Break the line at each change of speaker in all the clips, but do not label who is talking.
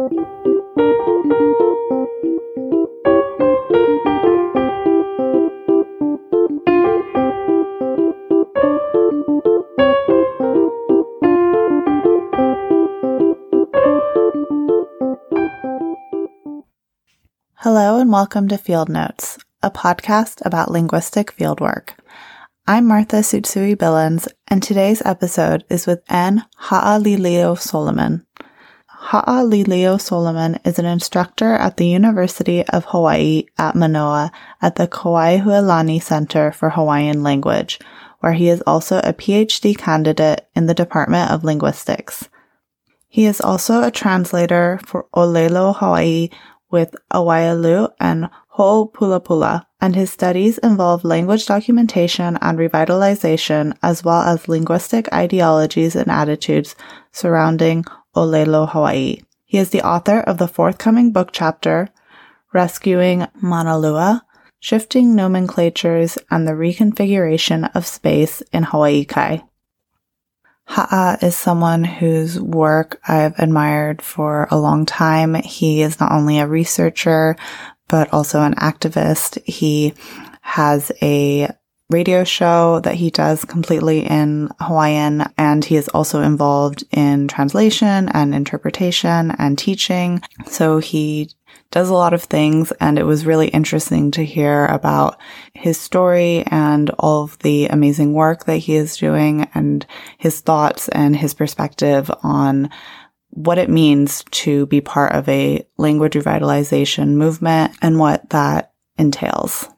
Hello and welcome to Field Notes, a podcast about linguistic fieldwork. I'm Martha Tsutsui Billins, and today's episode is with N. Ha'alilio Solomon. Ha'alilio Solomon is an instructor at the University of Hawaii at Manoa at the Kawaihuelani Center for Hawaiian Language, where he is also a PhD candidate in the Department of Linguistics. He is also a translator for Olelo Hawaii with Awaiaulu and Ho'opulapula, and his studies involve language documentation and revitalization, as well as linguistic ideologies and attitudes surrounding Olelo Hawaii. He is the author of the forthcoming book chapter, Rescuing Maunalua, Shifting Nomenclatures and the Reconfiguration of Space in Hawaii Kai. Ha'a is someone whose work I've admired for a long time. He is not only a researcher, but also an activist. He has a radio show that he does completely in Hawaiian, and he is also involved in translation and interpretation and teaching. So he does a lot of things and it was really interesting to hear about his story and all of the amazing work that he is doing and his thoughts and his perspective on what it means to be part of a language revitalization movement and what that entails.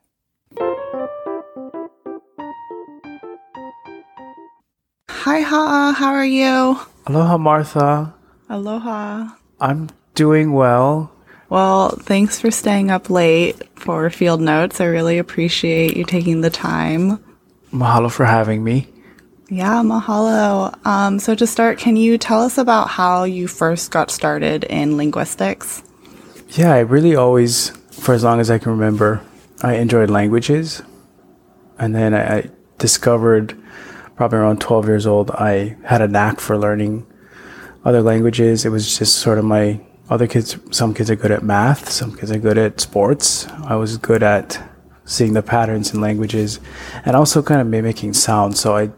Hi, Ha. How are you?
Aloha, Martha.
Aloha.
I'm doing well.
Well, thanks for staying up late for field notes. I really appreciate you taking the time.
Mahalo for having me.
Yeah, mahalo. Um, so, to start, can you tell us about how you first got started in linguistics?
Yeah, I really always, for as long as I can remember, I enjoyed languages. And then I, I discovered, probably around 12 years old, I had a knack for learning other languages. It was just sort of my other kids, some kids are good at math, some kids are good at sports. I was good at seeing the patterns in languages and also kind of mimicking sound. So I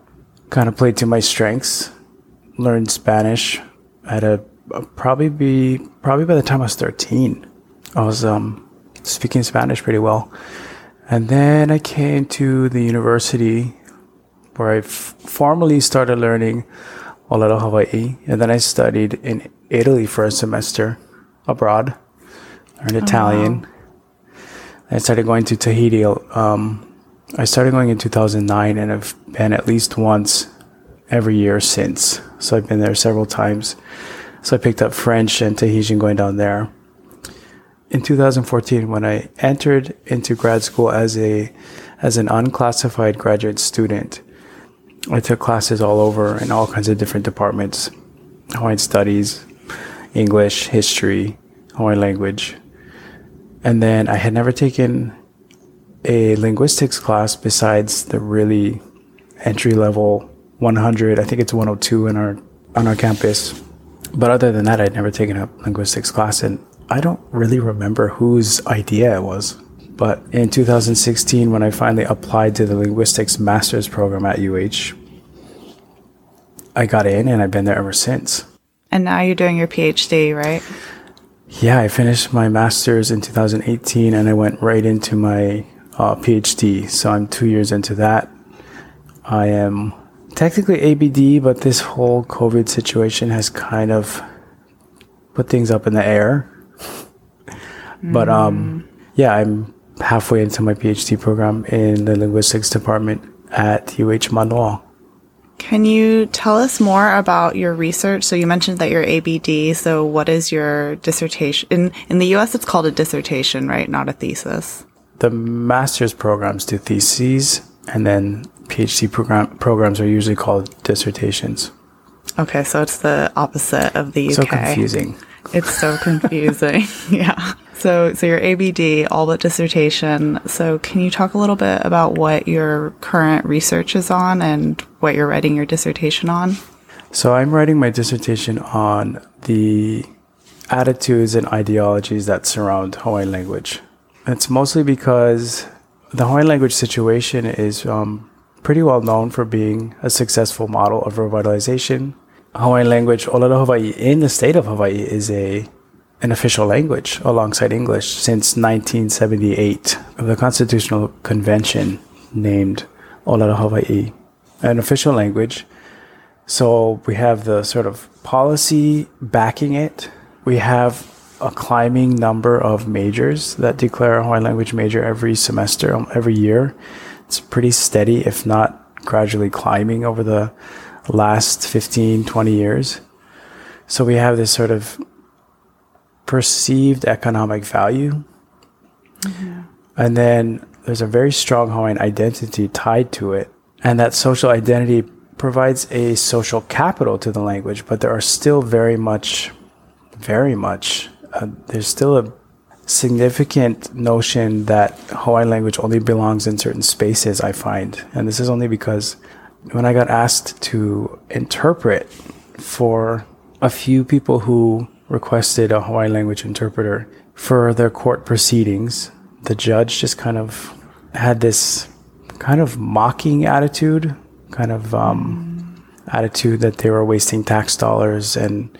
kind of played to my strengths, learned Spanish at a, probably be, probably by the time I was 13, I was um, speaking Spanish pretty well. And then I came to the university where I f- formally started learning Olelo Hawaii. And then I studied in Italy for a semester abroad, learned Italian. Wow. I started going to Tahiti. Um, I started going in 2009 and I've been at least once every year since. So I've been there several times. So I picked up French and Tahitian going down there. In 2014, when I entered into grad school as a as an unclassified graduate student, I took classes all over in all kinds of different departments Hawaiian studies, English, history, Hawaiian language. And then I had never taken a linguistics class besides the really entry level 100. I think it's 102 in our on our campus. But other than that, I'd never taken a linguistics class, and I don't really remember whose idea it was. But in 2016, when I finally applied to the linguistics master's program at UH, I got in and I've been there ever since.
And now you're doing your PhD, right?
Yeah, I finished my master's in 2018 and I went right into my uh, PhD. So I'm two years into that. I am technically ABD, but this whole COVID situation has kind of put things up in the air. But um, yeah, I'm halfway into my PhD program in the linguistics department at UH Manoa.
Can you tell us more about your research? So you mentioned that you're ABD. So what is your dissertation? In in the US it's called a dissertation, right? Not a thesis.
The master's programs do theses and then PhD program programs are usually called dissertations.
Okay, so it's the opposite of the UK.
So confusing.
It's so confusing. yeah. So, so your ABD, all but dissertation. So, can you talk a little bit about what your current research is on and what you're writing your dissertation on?
So, I'm writing my dissertation on the attitudes and ideologies that surround Hawaiian language. It's mostly because the Hawaiian language situation is um, pretty well known for being a successful model of revitalization. Hawaiian language, Olelo Hawaii, in the state of Hawaii, is a an official language alongside English since 1978. The Constitutional Convention named Olelo Hawaii an official language. So we have the sort of policy backing it. We have a climbing number of majors that declare a Hawaiian language major every semester, um, every year. It's pretty steady, if not gradually climbing over the last 15, 20 years. So we have this sort of perceived economic value. Mm-hmm. And then there's a very strong Hawaiian identity tied to it. And that social identity provides a social capital to the language, but there are still very much, very much, uh, there's still a significant notion that Hawaiian language only belongs in certain spaces, I find. And this is only because when I got asked to interpret for a few people who requested a Hawaiian language interpreter for their court proceedings, the judge just kind of had this kind of mocking attitude, kind of um, attitude that they were wasting tax dollars. And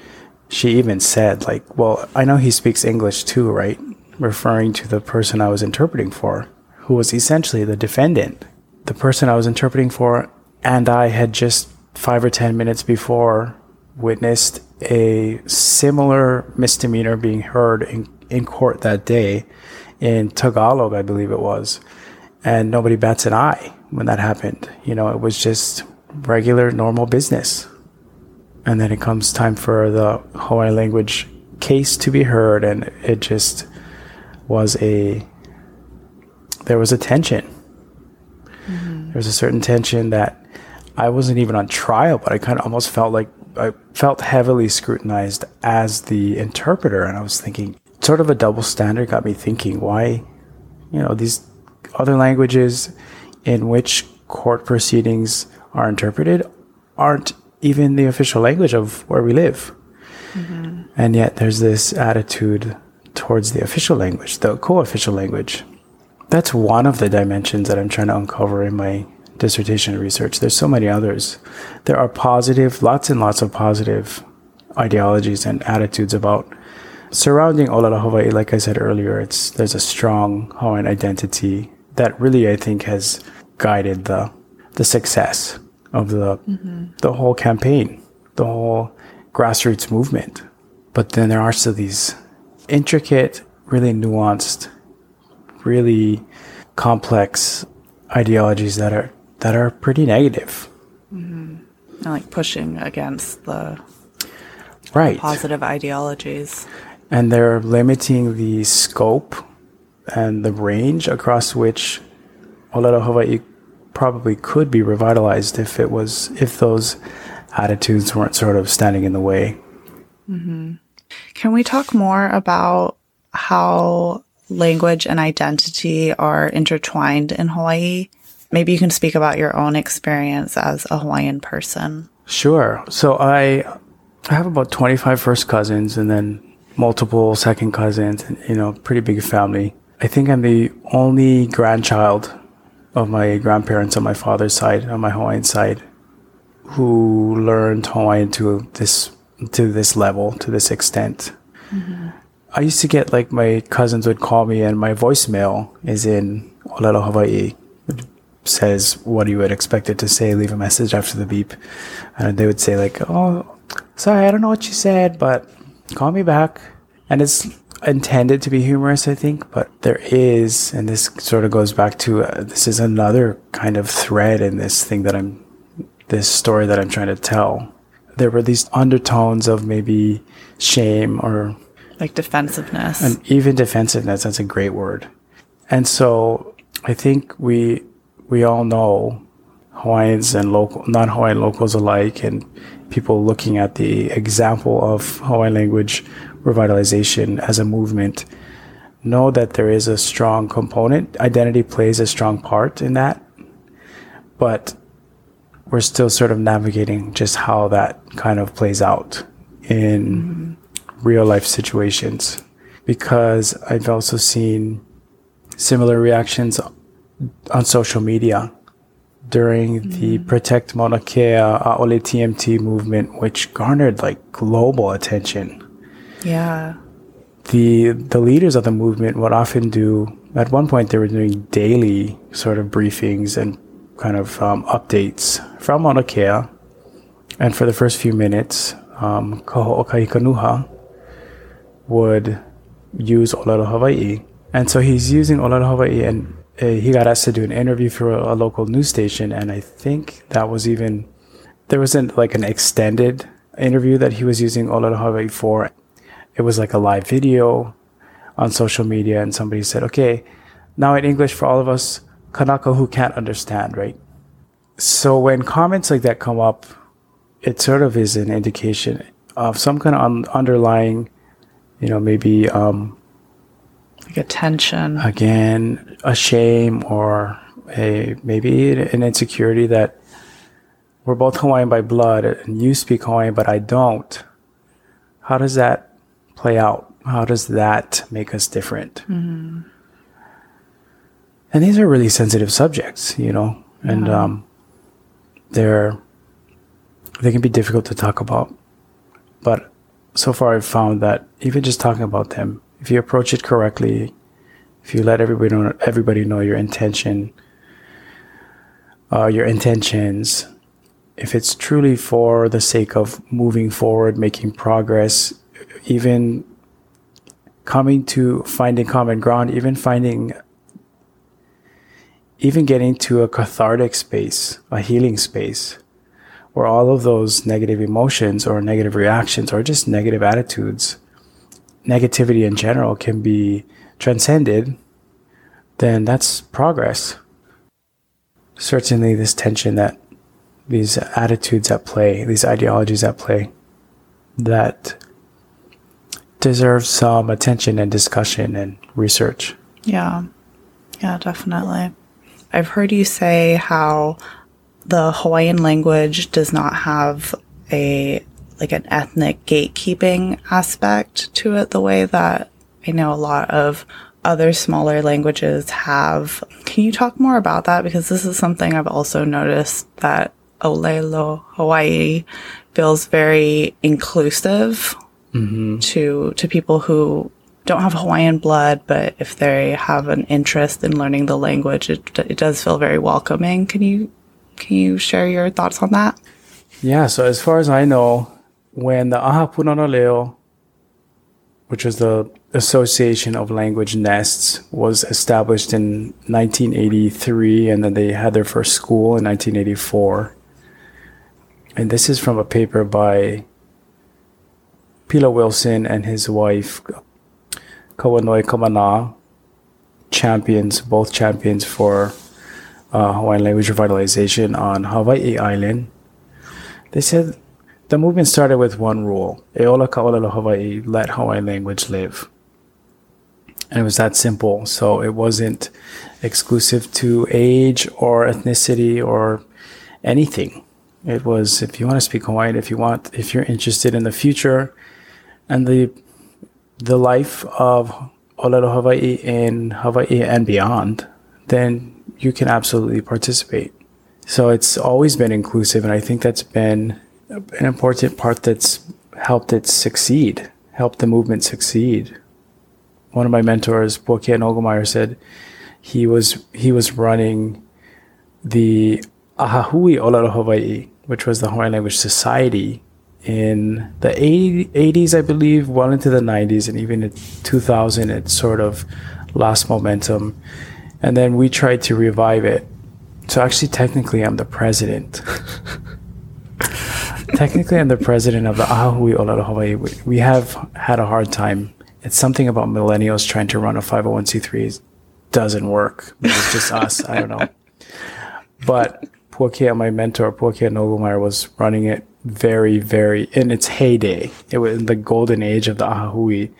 she even said, like, well, I know he speaks English too, right? Referring to the person I was interpreting for, who was essentially the defendant. The person I was interpreting for and I had just five or 10 minutes before witnessed a similar misdemeanor being heard in, in court that day in Tagalog, I believe it was. And nobody bats an eye when that happened. You know, it was just regular, normal business. And then it comes time for the Hawaiian language case to be heard, and it just was a, there was a tension. Mm-hmm. There was a certain tension that I wasn't even on trial, but I kind of almost felt like I felt heavily scrutinized as the interpreter, and I was thinking, sort of a double standard got me thinking, why, you know, these other languages in which court proceedings are interpreted aren't even the official language of where we live. Mm-hmm. And yet there's this attitude towards the official language, the co official language. That's one of the dimensions that I'm trying to uncover in my dissertation research. There's so many others. There are positive, lots and lots of positive ideologies and attitudes about surrounding Olelo Hawaii. Like I said earlier, it's there's a strong Hawaiian identity that really I think has guided the the success of the mm-hmm. the whole campaign, the whole grassroots movement. But then there are still these intricate, really nuanced, really complex ideologies that are that are pretty negative.
Mm-hmm. like pushing against the
right
positive ideologies,
and they're limiting the scope and the range across which Olelo Hawaii probably could be revitalized if it was if those attitudes weren't sort of standing in the way.
Mm-hmm. Can we talk more about how language and identity are intertwined in Hawaii? Maybe you can speak about your own experience as a Hawaiian person.
Sure. So I I have about 25 first cousins and then multiple second cousins and you know, pretty big family. I think I'm the only grandchild of my grandparents on my father's side, on my Hawaiian side, who learned Hawaiian to this to this level, to this extent. Mm-hmm. I used to get like my cousins would call me and my voicemail is in Olelo Hawaii says what you would expect it to say, leave a message after the beep. And they would say, like, oh, sorry, I don't know what you said, but call me back. And it's intended to be humorous, I think, but there is, and this sort of goes back to uh, this is another kind of thread in this thing that I'm, this story that I'm trying to tell. There were these undertones of maybe shame or
like defensive,ness
and even defensiveness. That's a great word. And so I think we we all know Hawaiians and local, non-Hawaiian locals alike, and people looking at the example of Hawaiian language revitalization as a movement know that there is a strong component. Identity plays a strong part in that, but we're still sort of navigating just how that kind of plays out in real life situations because I've also seen similar reactions on social media during mm. the Protect Mauna Kea Aole TMT movement, which garnered like global attention.
Yeah.
The the leaders of the movement would often do at one point they were doing daily sort of briefings and kind of um, updates from Mauna Kea. And for the first few minutes, um, Kaho'okahi Kanuha would use Olelo Hawaii. And so he's using Olelo Hawaii and uh, he got asked to do an interview for a, a, local news station. And I think that was even, there wasn't like an extended interview that he was using Olelo Hawaii for. It was like a live video on social media. And somebody said, okay, now in English for all of us, Kanaka who can't understand, right? So when comments like that come up, it sort of is an indication of some kind of un- underlying, you know, maybe um,
like a tension
again, a shame or a maybe an insecurity that we're both Hawaiian by blood and you speak Hawaiian but I don't. How does that play out? How does that make us different? Mm-hmm. And these are really sensitive subjects, you know, and yeah. um, they're they can be difficult to talk about. But so far, I've found that even just talking about them, if you approach it correctly, if you let everybody know, everybody know your intention, uh, your intentions, if it's truly for the sake of moving forward, making progress, even coming to finding common ground, even finding, even getting to a cathartic space, a healing space, where all of those negative emotions or negative reactions or just negative attitudes, negativity in general can be transcended, then that's progress. Certainly, this tension that these attitudes at play, these ideologies at play, that deserves some attention and discussion and research.
Yeah, yeah, definitely. I've heard you say how the Hawaiian language does not have a like an ethnic gatekeeping aspect to it the way that I know a lot of other smaller languages have. Can you talk more about that? Because this is something I've also noticed that Olelo Hawaii feels very inclusive mm-hmm. to to people who don't have Hawaiian blood, but if they have an interest in learning the language, it, it does feel very welcoming. Can you can you share your thoughts on that?
Yeah, so as far as I know, when the Aha Punana Leo, which was the Association of Language Nests, was established in 1983, and then they had their first school in 1984. And this is from a paper by Pila Wilson and his wife, Kauanoe Kamana, champions, both champions for uh, Hawaiian language revitalization on Hawaii Island. They said the movement started with one rule: "Eola kaolelo Hawaii, let Hawaiian language live." And it was that simple. So it wasn't exclusive to age or ethnicity or anything. It was if you want to speak Hawaiian, if you want, if you're interested in the future and the the life of Olelo Hawaii in Hawaii and beyond, then you can absolutely participate. So it's always been inclusive, and I think that's been an important part that's helped it succeed, helped the movement succeed. One of my mentors, Puakea Nogelmeier, said he was he was running the Ahahui Olelo Hawaii, which was the Hawaiian Language Society in the 80s, I believe, well into the 90s, and even in 2000, it sort of lost momentum and then we tried to revive it. So actually, technically, I'm the president. technically, I'm the president of the Ahui Olelo Hawaii. We have had a hard time. It's something about millennials trying to run a 501c3 doesn't work. It's just us. I don't know. But Puakea, my mentor, Puakea Nogelmeier, was running it very, very in its heyday. It was in the golden age of the Ahui.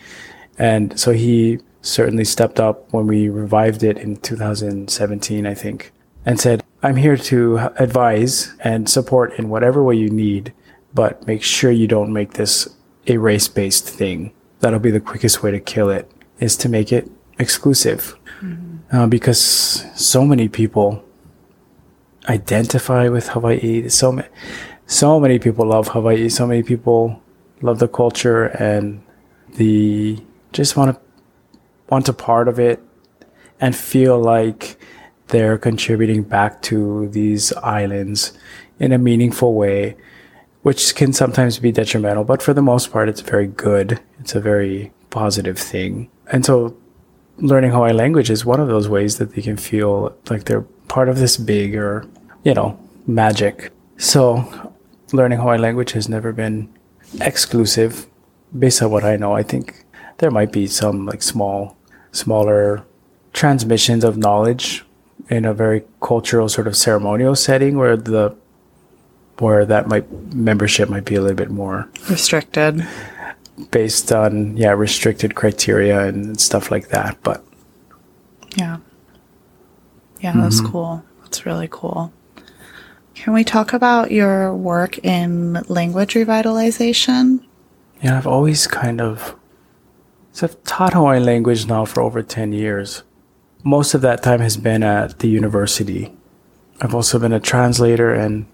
And so he certainly stepped up when we revived it in 2017, I think, and said, I'm here to advise and support in whatever way you need, but make sure you don't make this a race based thing. That'll be the quickest way to kill it is to make it exclusive. Uh, because so many people identify with Hawaii. So many, so many people love Hawaii. So many people love the culture and the just want to want a part of it and feel like they're contributing back to these islands in a meaningful way, which can sometimes be detrimental, but for the most part, it's very good. It's a very positive thing. And so learning Hawaiian language is one of those ways that they can feel like they're part of this bigger, you know, magic. So learning Hawaiian language has never been exclusive based on what I know. I think there might be some like small, smaller transmissions of knowledge in a very cultural sort of ceremonial setting where the where that might membership might be a little bit more
Restricted.
based on yeah restricted criteria and stuff like that but
Yeah. Yeah, that's mm-hmm. cool. That's really cool. Can we talk about your work in language revitalization?
yeah i've always kind of so i've taught hawaiian language now for over 10 years most of that time has been at the university i've also been a translator and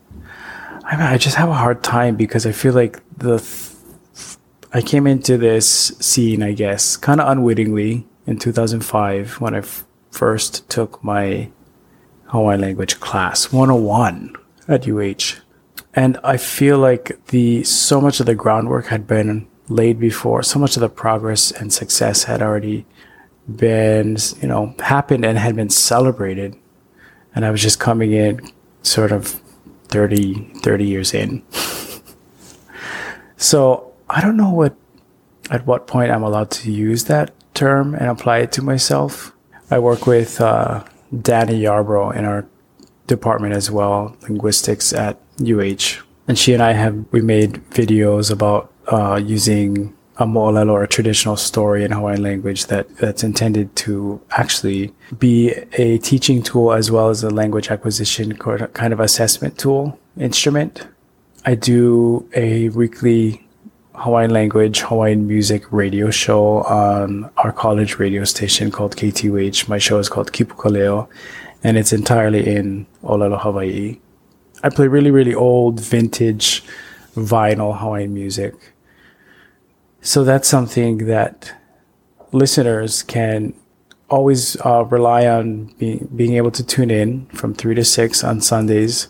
i, mean, I just have a hard time because i feel like the th- i came into this scene i guess kind of unwittingly in 2005 when I f- first took my hawaiian language class 101 at uh and I feel like the so much of the groundwork had been laid before. So much of the progress and success had already been, you know, happened and had been celebrated. And I was just coming in sort of 30, 30 years in. so I don't know what, at what point I'm allowed to use that term and apply it to myself. I work with uh, Danny Yarbrough in our department as well, linguistics at UH. And she and I have we made videos about uh, using a mo'olelo or a traditional story in Hawaiian language that that's intended to actually be a teaching tool as well as a language acquisition kind of assessment tool instrument. I do a weekly Hawaiian language, Hawaiian music radio show on our college radio station called KTUH. My show is called Kipukaleo, and it's entirely in Olelo, Hawaii. I play really, really old, vintage vinyl Hawaiian music. So that's something that listeners can always uh, rely on being, being able to tune in from 3 to 6 on Sundays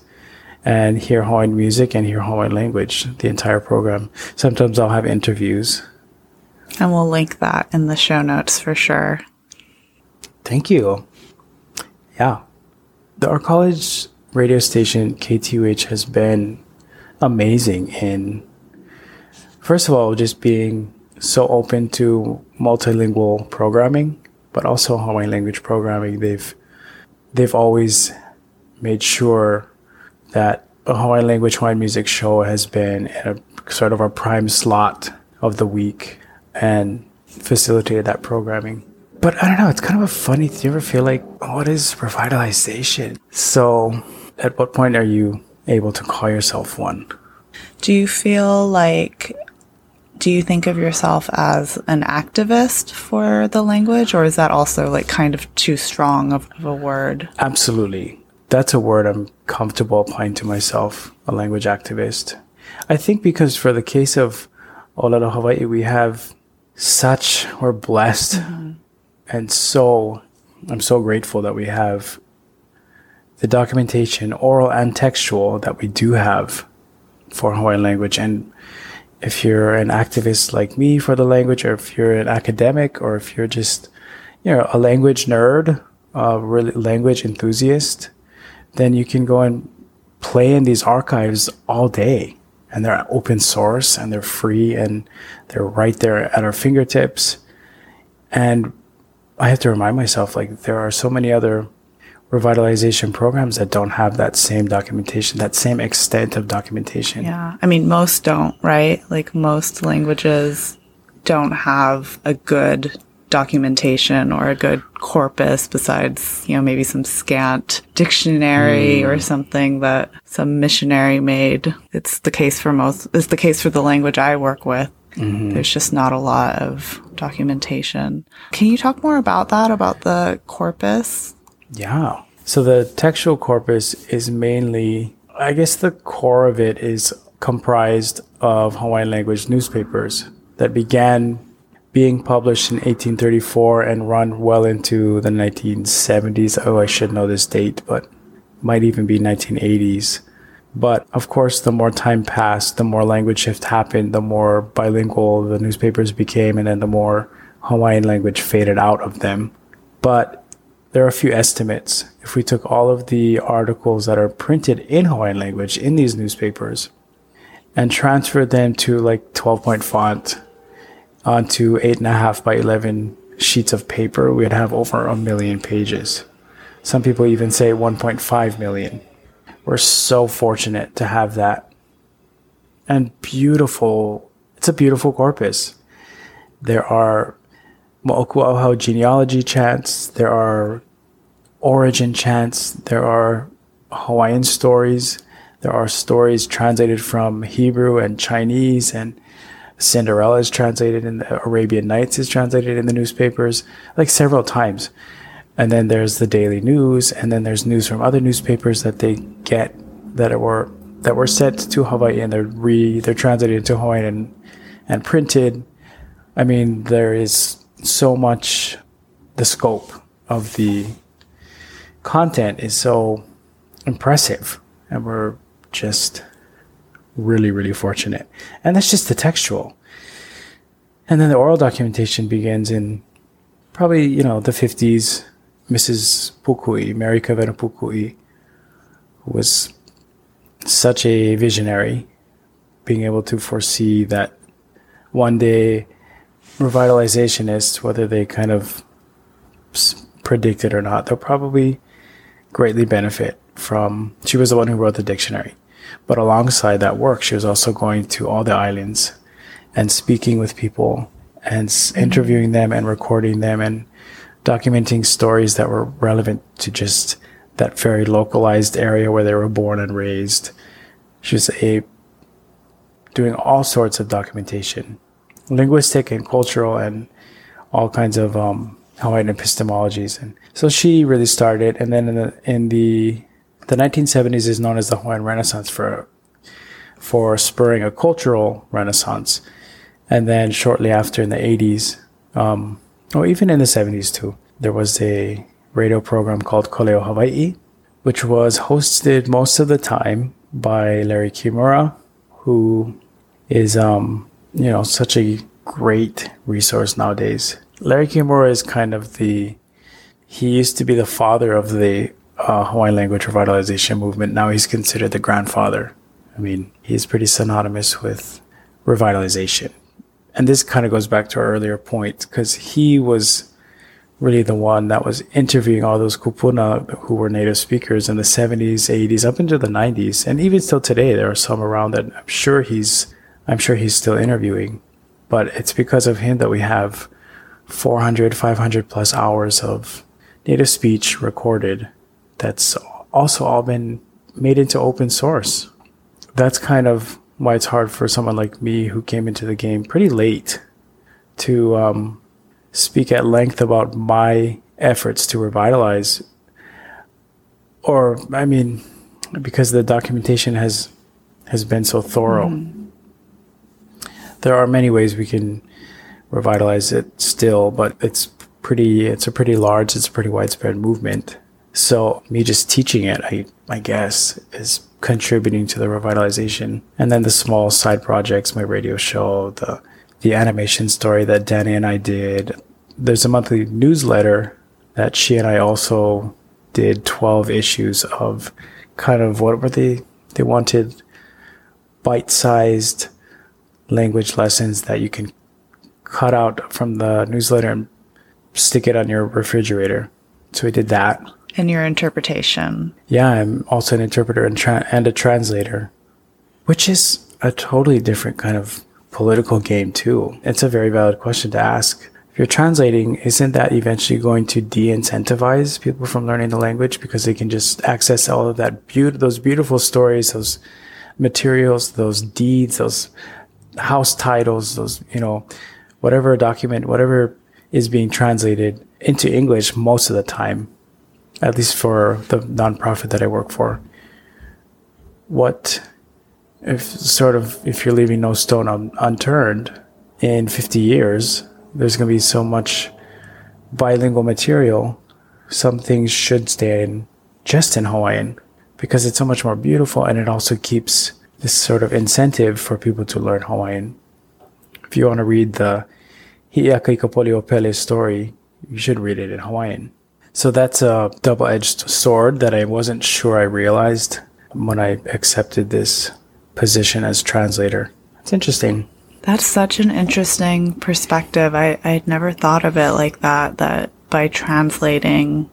and hear Hawaiian music and hear Hawaiian language, the entire program. Sometimes I'll have interviews.
And we'll link that in the show notes for sure.
Thank you. Yeah. The, our college radio station, KTUH, has been amazing in, first of all, just being so open to multilingual programming, but also Hawaiian language programming. They've, they've always made sure that a Hawaiian language, Hawaiian music show has been a sort of a prime slot of the week and facilitated that programming. But I don't know, it's kind of a funny do you ever feel like what is revitalization? So at what point are you able to call yourself one?
Do you feel like do you think of yourself as an activist for the language or is that also like kind of too strong of, of a word?
Absolutely. That's a word I'm comfortable applying to myself, a language activist. I think because for the case of Olelo Hawaii, we have such, we're blessed. Mm-hmm. And so, I'm so grateful that we have the documentation, oral and textual, that we do have for Hawaiian language. And if you're an activist like me for the language, or if you're an academic, or if you're just, you know, a language nerd, a really language enthusiast, then you can go and play in these archives all day. And they're open source and they're free and they're right there at our fingertips. And I have to remind myself like there are so many other revitalization programs that don't have that same documentation, that same extent of documentation.
Yeah. I mean, most don't, right? Like most languages don't have a good documentation or a good corpus besides, you know, maybe some scant dictionary hmm. or something that some missionary made. It's the case for most, it's the case for the language I work with. Mm-hmm. There's just not a lot of documentation. Can you talk more about that, about the corpus?
Yeah. So the textual corpus is mainly, I guess the core of it is comprised of Hawaiian language newspapers that began being published in 1834 and run well into the 1970s. Oh, I should know this date, but might even be 1980s. But of course, the more time passed, the more language shift happened, the more bilingual the newspapers became, and then the more Hawaiian language faded out of them. But there are a few estimates. If we took all of the articles that are printed in Hawaiian language in these newspapers and transferred them to like 12 point font onto 8.5 by 11 sheets of paper, we'd have over a million pages. Some people even say 1.5 million. We're so fortunate to have that. And beautiful, it's a beautiful corpus. There are Mo'okuauhau genealogy chants, there are origin chants, there are Hawaiian stories, there are stories translated from Hebrew and Chinese, and Cinderella is translated in the Arabian Nights is translated in the newspapers like several times. And then there's the daily news, and then there's news from other newspapers that they get that were that were sent to Hawaii and they're re they're translated into Hawaiian and, and printed. I mean, there is so much the scope of the content is so impressive and we're just really really fortunate. And that's just the textual. And then the oral documentation begins in probably you know the 50s mrs pukui mary kawena pukui was such a visionary being able to foresee that one day revitalizationists whether they kind of predict it or not they'll probably greatly benefit from she was the one who wrote the dictionary but alongside that work, she was also going to all the islands and speaking with people and s- mm-hmm. interviewing them and recording them and documenting stories that were relevant to just that very localized area where they were born and raised. She was a doing all sorts of documentation, linguistic and cultural and all kinds of um, Hawaiian epistemologies. And so she really started. And then in the, in the the 1970s is known as the Hawaiian Renaissance for for spurring a cultural renaissance, and then shortly after in the 80s, um, or even in the 70s too, there was a radio program called Ka Leo Hawaii, which was hosted most of the time by Larry Kimura, who is um, you know such a great resource nowadays. Larry Kimura is kind of the he used to be the father of the uh, Hawaiian language revitalization movement. Now he's considered the grandfather. I mean, he's pretty synonymous with revitalization. And this kind of goes back to our earlier point because he was really the one that was interviewing all those kupuna who were native speakers in the 70s, 80s, up into the 90s. And even still today, there are some around that I'm sure he's, I'm sure he's still interviewing. But it's because of him that we have 400, 500 plus hours of native speech recorded that's also all been made into open source. That's kind of why it's hard for someone like me who came into the game pretty late to um, speak at length about my efforts to revitalize. Or, I mean, because the documentation has has been so thorough. Mm-hmm. There are many ways we can revitalize it still, but it's pretty it's a pretty large, it's a pretty widespread movement. So me just teaching it, I, I guess, is contributing to the revitalization. And then the small side projects, my radio show, the the animation story that Danny and I did. There's a monthly newsletter that she and I also did 12 issues of kind of what were they they wanted bite-sized language lessons that you can cut out from the newsletter and stick it on your refrigerator. So we did that
in your interpretation.
Yeah, I'm also an interpreter and, tra- and a translator, which is a totally different kind of political game, too. It's a very valid question to ask. If you're translating, isn't that eventually going to de incentivize people from learning the language because they can just access all of that beaut- those beautiful stories, those materials, those deeds, those house titles, those, you know, whatever document, whatever is being translated into English most of the time, at least for the nonprofit that I work for. What if sort of if you're leaving no stone un- unturned in 50 years, there's going to be so much bilingual material. Some things should stay in just in Hawaiian because it's so much more beautiful and it also keeps this sort of incentive for people to learn Hawaiian. If you want to read the Hi'iaka Pele story, you should read it in Hawaiian. So that's a double edged sword that I wasn't sure I realized when I accepted this position as translator. It's interesting.
That's such an interesting perspective. I, I'd never thought of it like that, that by translating,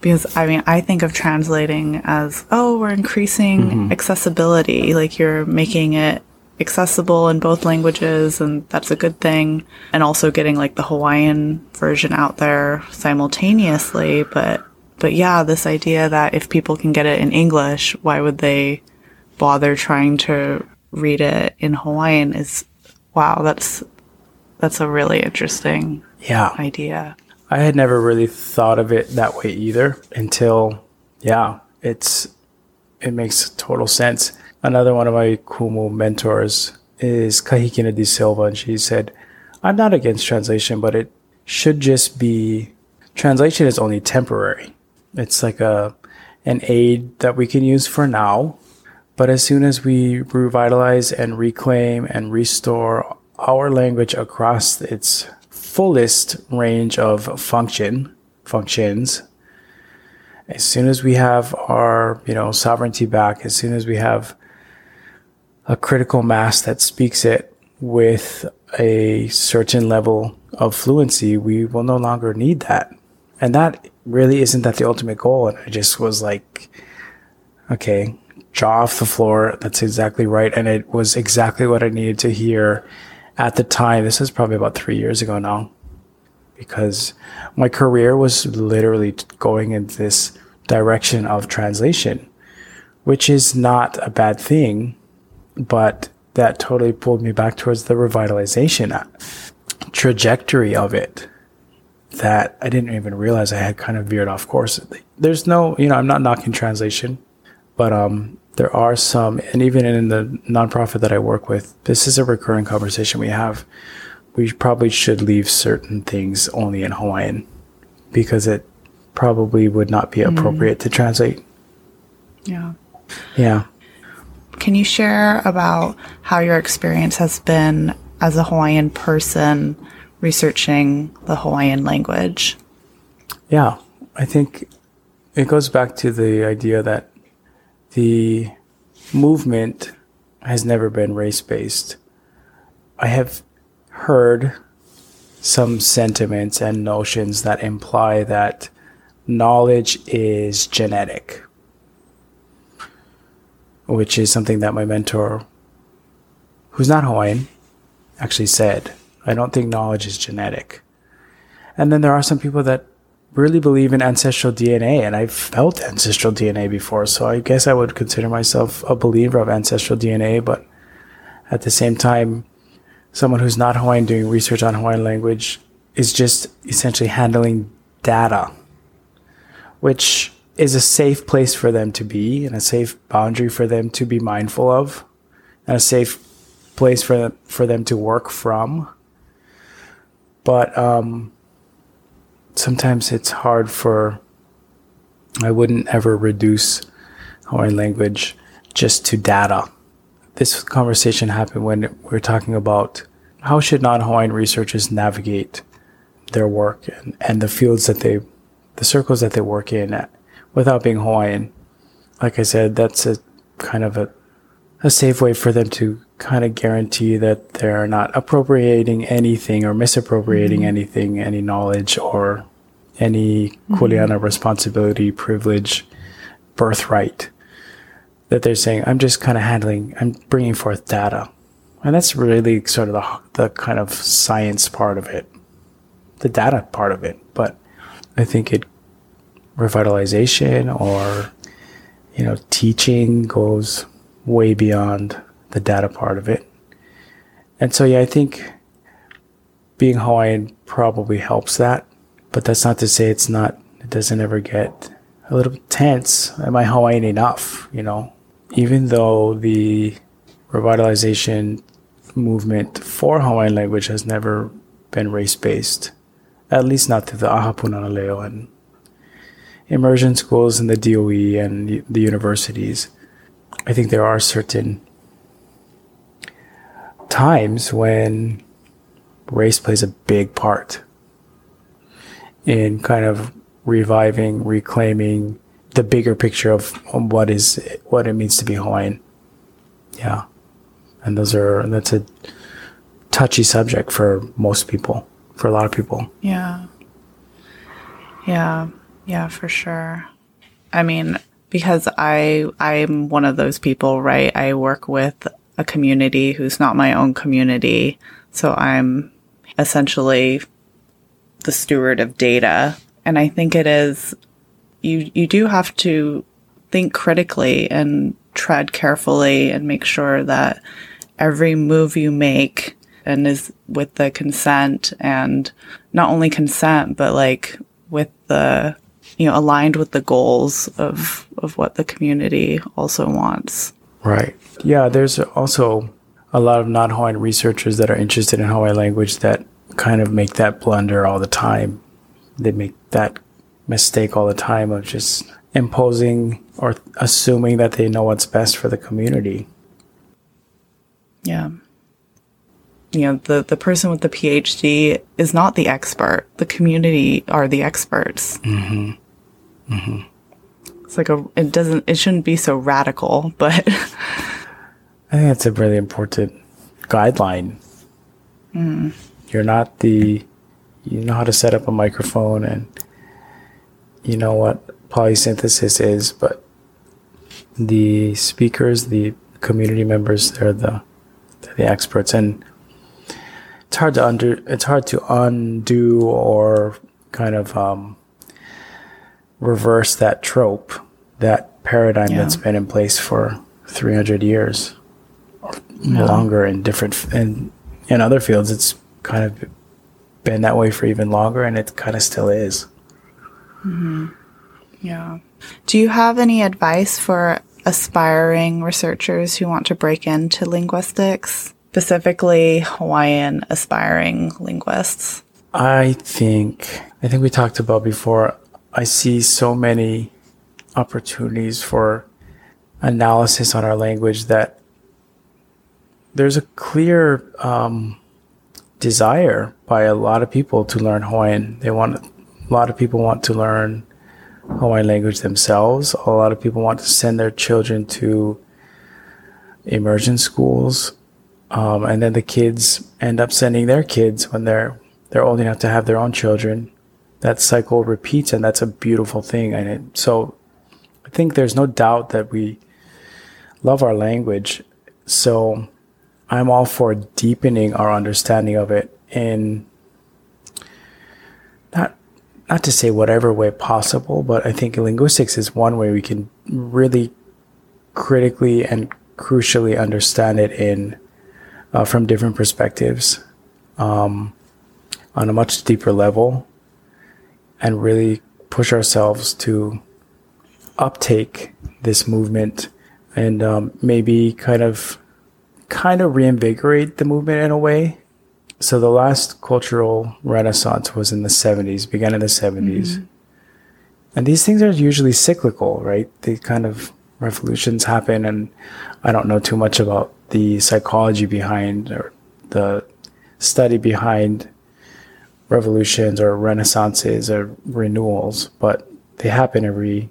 because I mean, I think of translating as, oh, we're increasing mm-hmm. accessibility. Like you're making it accessible in both languages, and that's a good thing. And also getting like the Hawaiian version out there simultaneously. But, but yeah, this idea that if people can get it in English, why would they bother trying to read it in Hawaiian is wow, that's that's a really interesting
yeah
idea.
I had never really thought of it that way either until yeah, it's it makes total sense. Another one of my Kumu mentors is Kahikina de Silva, and she said, I'm not against translation, but it should just be translation is only temporary. It's like a an aid that we can use for now but as soon as we revitalize and reclaim and restore our language across its fullest range of function functions, as soon as we have our you know sovereignty back, as soon as we have a critical mass that speaks it with a certain level of fluency, we will no longer need that. And that really isn't that the ultimate goal. And I just was like, okay, jaw off the floor. That's exactly right. And it was exactly what I needed to hear at the time. This is probably about three years ago now because my career was literally going in this direction of translation, which is not a bad thing, but that totally pulled me back towards the revitalization trajectory of it that I didn't even realize I had kind of veered off course. There's no, you know, I'm not knocking translation, but um, there are some, and even in the nonprofit that I work with, this is a recurring conversation we have. We probably should leave certain things only in Hawaiian because it probably would not be mm. appropriate mm. to translate.
Yeah.
Yeah.
Can you share about how your experience has been as a Hawaiian person researching the Hawaiian language?
Yeah. I think it goes back to the idea that the movement has never been race based. I have heard some sentiments and notions that imply that knowledge is genetic, which is something that my mentor, who's not Hawaiian, actually said. I don't think knowledge is genetic. And then there are some people that really believe in ancestral DNA, and I've felt ancestral DNA before, so I guess I would consider myself a believer of ancestral DNA, but at the same time, someone who's not Hawaiian doing research on Hawaiian language is just essentially handling data, which is a safe place for them to be and a safe boundary for them to be mindful of and a safe place for them, for them to work from. But um, sometimes it's hard for I wouldn't ever reduce Hawaiian language just to data. This conversation happened when we are talking about how should non-Hawaiian researchers navigate their work and, and the fields that they, the circles that they work in at, without being Hawaiian. Like I said, that's a kind of a, a safe way for them to kind of guarantee that they're not appropriating anything or misappropriating mm-hmm. anything, any knowledge or any mm-hmm. Kuleana responsibility, privilege, birthright. That they're saying, I'm just kind of handling, I'm bringing forth data. And that's really sort of the, the kind of science part of it, the data part of it. But I think it, revitalization or, you know, teaching goes way beyond the data part of it. and so yeah, I think being Hawaiian probably helps that, but that's not to say it's not. It doesn't ever get a little tense. Am I Hawaiian enough? You know, even though the revitalization movement for Hawaiian language has never been race based, at least not to the Aha Punana and immersion schools and the DOE and the universities. I think there are certain times when race plays a big part in kind of reviving, reclaiming the bigger picture of what is what it means to be Hawaiian. Yeah. And those are that's a touchy subject for most people, for a lot of people.
Yeah. Yeah. Yeah, for sure. I mean, because I I'm one of those people, right? I work with a community who's not my own community, so I'm essentially the steward of data. And I think it is you you do have to think critically and tread carefully and make sure that every move you make and is with the consent and not only consent but like with the you know aligned with the goals of of what the community also wants
right. Yeah there's also a lot of non-hawaiian researchers that are interested in hawaiian language that kind of make that blunder all the time. They make that mistake all the time of just imposing or assuming that they know what's best for the community.
Yeah. You know the the person with the phd is not the expert. The community are the experts.
Mm-hmm. Mm-hmm.
It's like a, it doesn't, it shouldn't be so radical, but.
I think that's a really important guideline.
Mm.
You're not the, you know how to set up a microphone and you know what polysynthesis is, but the speakers, the community members, they're the, they're the experts. And it's hard to under, it's hard to undo or kind of, um, reverse that trope, that paradigm yeah. that's been in place for 300 years or yeah. longer in different in in other fields it's kind of been that way for even longer and it kind of still is
mm-hmm. yeah do you have any advice for aspiring researchers who want to break into linguistics specifically hawaiian aspiring linguists
i think i think we talked about before I see so many opportunities for analysis on our language that there's a clear um, desire by a lot of people to learn Hawaiian. They want a lot of people want to learn Hawaiian language themselves. A lot of people want to send their children to immersion schools, um, and then the kids end up sending their kids when they're they're old enough to have their own children that cycle repeats and that's a beautiful thing and it, so i think there's no doubt that we love our language. So i'm all for deepening our understanding of it in not not to say whatever way possible but i think linguistics is one way we can really critically and crucially understand it in uh, from different perspectives um, on a much deeper level and really push ourselves to uptake this movement and um, maybe kind of kind of reinvigorate the movement in a way. So the last cultural renaissance was in the 70s, began in the 70s. Mm-hmm. And these things are usually cyclical, right? They kind of revolutions happen and I don't know too much about the psychology behind or the study behind revolutions or renaissances or renewals, but they happen every,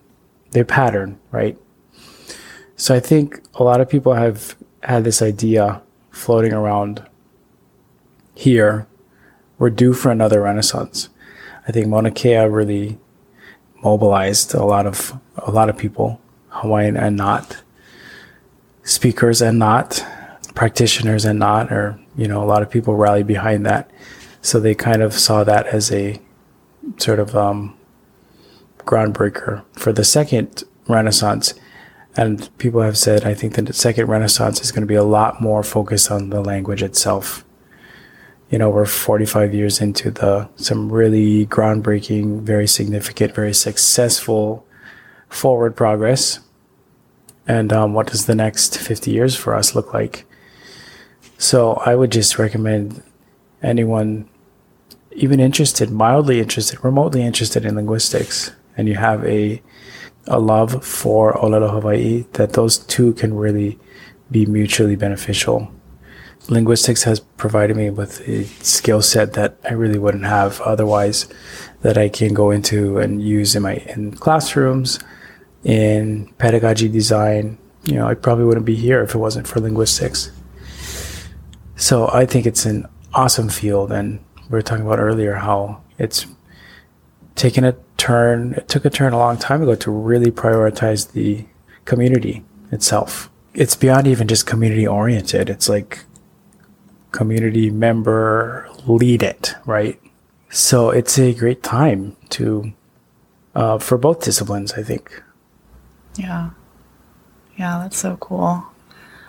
they pattern, right? So I think a lot of people have had this idea floating around here. We're due for another renaissance. I think Mauna Kea really mobilized a lot of a lot of people, Hawaiian and not, speakers and not, practitioners and not, or you know, a lot of people rallied behind that. So they kind of saw that as a sort of um, groundbreaker for the second Renaissance. And people have said, I think that the second renaissance is going to be a lot more focused on the language itself. You know, we're 45 years into the some really groundbreaking, very significant, very successful forward progress. And um, what does the next 50 years for us look like? So I would just recommend anyone, even interested, mildly interested, remotely interested in linguistics, and you have a a love for Olelo Hawaii, that those two can really be mutually beneficial. Linguistics has provided me with a skill set that I really wouldn't have otherwise, that I can go into and use in my in classrooms, in pedagogy design. You know, I probably wouldn't be here if it wasn't for linguistics. So I think it's an awesome field, and we were talking about earlier how it's taken a turn. It took a turn a long time ago to really prioritize the community itself. It's beyond even just community oriented. It's like community member lead it, right? So it's a great time to uh, for both disciplines, I think.
Yeah, yeah, that's so cool.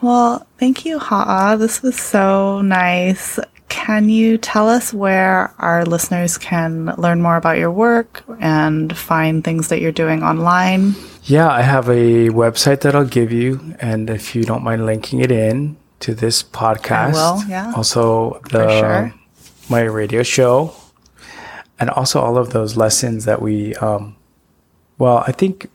Well, thank you, Ha'a. This was so nice. Can you tell us where our listeners can learn more about your work and find things that you're doing online?
Yeah, I have a website that I'll give you, and if you don't mind linking it in to this podcast,
I will, yeah.
Also, the
sure.
my radio show, and also all of those lessons that we. Um, well, I think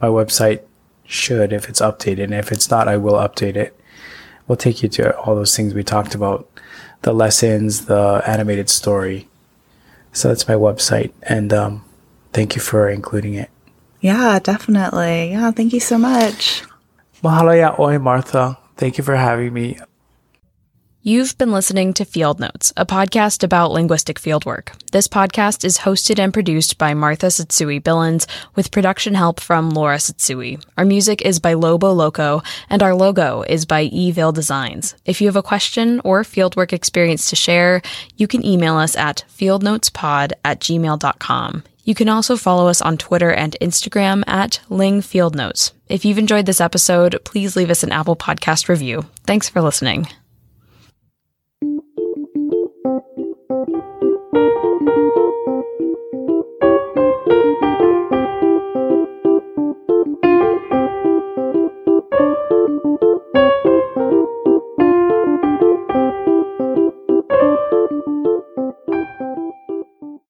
my website should if it's updated, and if it's not, I will update it. We'll take you to all those things we talked about the lessons, the animated story. So that's my website. And um, thank you for including it.
Yeah, definitely. Yeah, thank you so much.
Mahalo iā ʻoe, Martha. Thank you for having me.
You've been listening to Field Notes, a podcast about linguistic fieldwork. This podcast is hosted and produced by Martha Tsutsui Billins, with production help from Laura Tsutsui. Our music is by Lobo Loco, and our logo is by Eville Designs. If you have a question or fieldwork experience to share, you can email us at fieldnotespod at gmail.com. You can also follow us on Twitter and Instagram at Ling Field Notes. If you've enjoyed this episode, please leave us an Apple Podcast review. Thanks for listening. thank you.